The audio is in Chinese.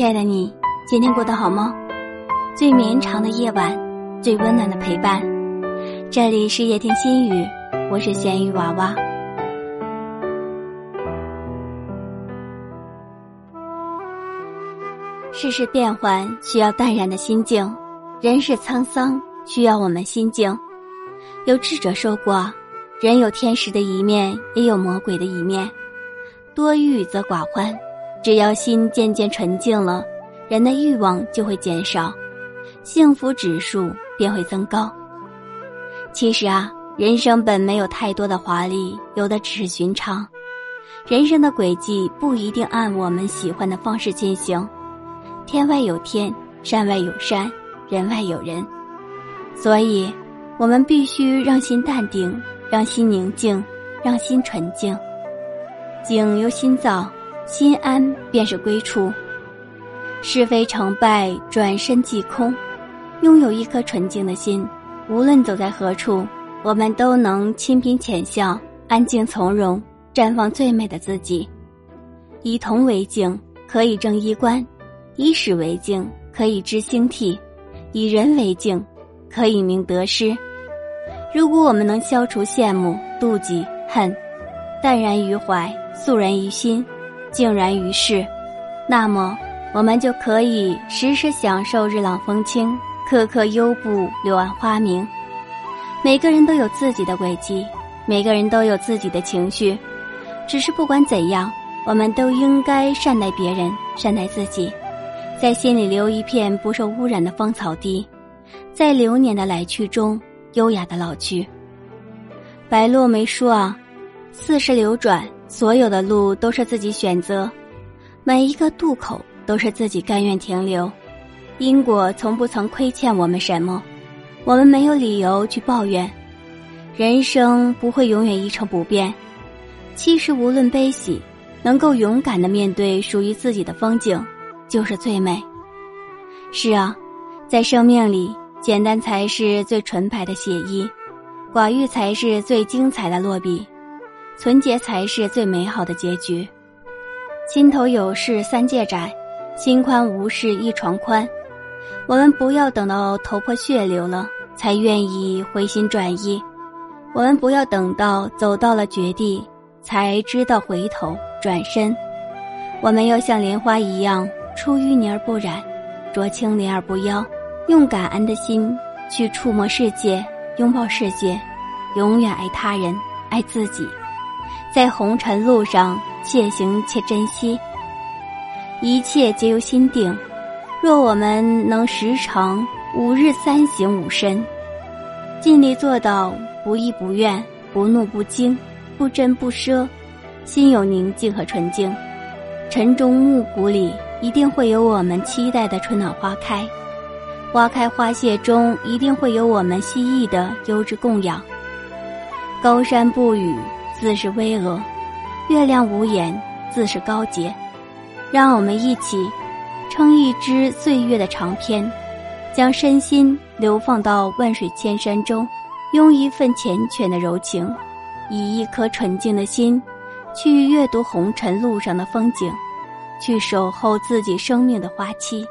亲爱的你，今天过得好吗？最绵长的夜晚，最温暖的陪伴。这里是夜听心语，我是咸鱼娃娃。世事变幻，需要淡然的心境；人世沧桑，需要我们心境。有智者说过：“人有天使的一面，也有魔鬼的一面。多欲则寡欢。”只要心渐渐纯净了，人的欲望就会减少，幸福指数便会增高。其实啊，人生本没有太多的华丽，有的只是寻常。人生的轨迹不一定按我们喜欢的方式进行，天外有天，山外有山，人外有人。所以，我们必须让心淡定，让心宁静，让心纯净。静由心造。心安便是归处，是非成败转身即空。拥有一颗纯净的心，无论走在何处，我们都能清贫浅笑，安静从容，绽放最美的自己。以铜为镜，可以正衣冠；以史为镜，可以知兴替；以人为镜，可以明得失。如果我们能消除羡慕、妒忌、恨，淡然于怀，肃然于心。静然于世，那么我们就可以时时享受日朗风轻，刻刻幽步柳暗花明。每个人都有自己的轨迹，每个人都有自己的情绪，只是不管怎样，我们都应该善待别人，善待自己，在心里留一片不受污染的芳草地，在流年的来去中优雅的老去。白落梅说啊，四时流转。所有的路都是自己选择，每一个渡口都是自己甘愿停留。因果从不曾亏欠我们什么，我们没有理由去抱怨。人生不会永远一成不变，其实无论悲喜，能够勇敢的面对属于自己的风景，就是最美。是啊，在生命里，简单才是最纯白的写意，寡欲才是最精彩的落笔。纯洁才是最美好的结局。心头有事三界窄，心宽无事一床宽。我们不要等到头破血流了才愿意回心转意，我们不要等到走到了绝地才知道回头转身。我们要像莲花一样出淤泥而不染，濯清涟而不妖，用感恩的心去触摸世界，拥抱世界，永远爱他人，爱自己。在红尘路上，且行且珍惜。一切皆由心定。若我们能时常五日三省吾身，尽力做到不依不怨、不怒不惊、不争不奢，心有宁静和纯净，晨钟暮鼓里一定会有我们期待的春暖花开，花开花谢中一定会有我们希冀的优质供养。高山不语。自是巍峨，月亮无言，自是高洁。让我们一起撑一支岁月的长篇，将身心流放到万水千山中，用一份缱绻的柔情，以一颗纯净的心，去阅读红尘路上的风景，去守候自己生命的花期。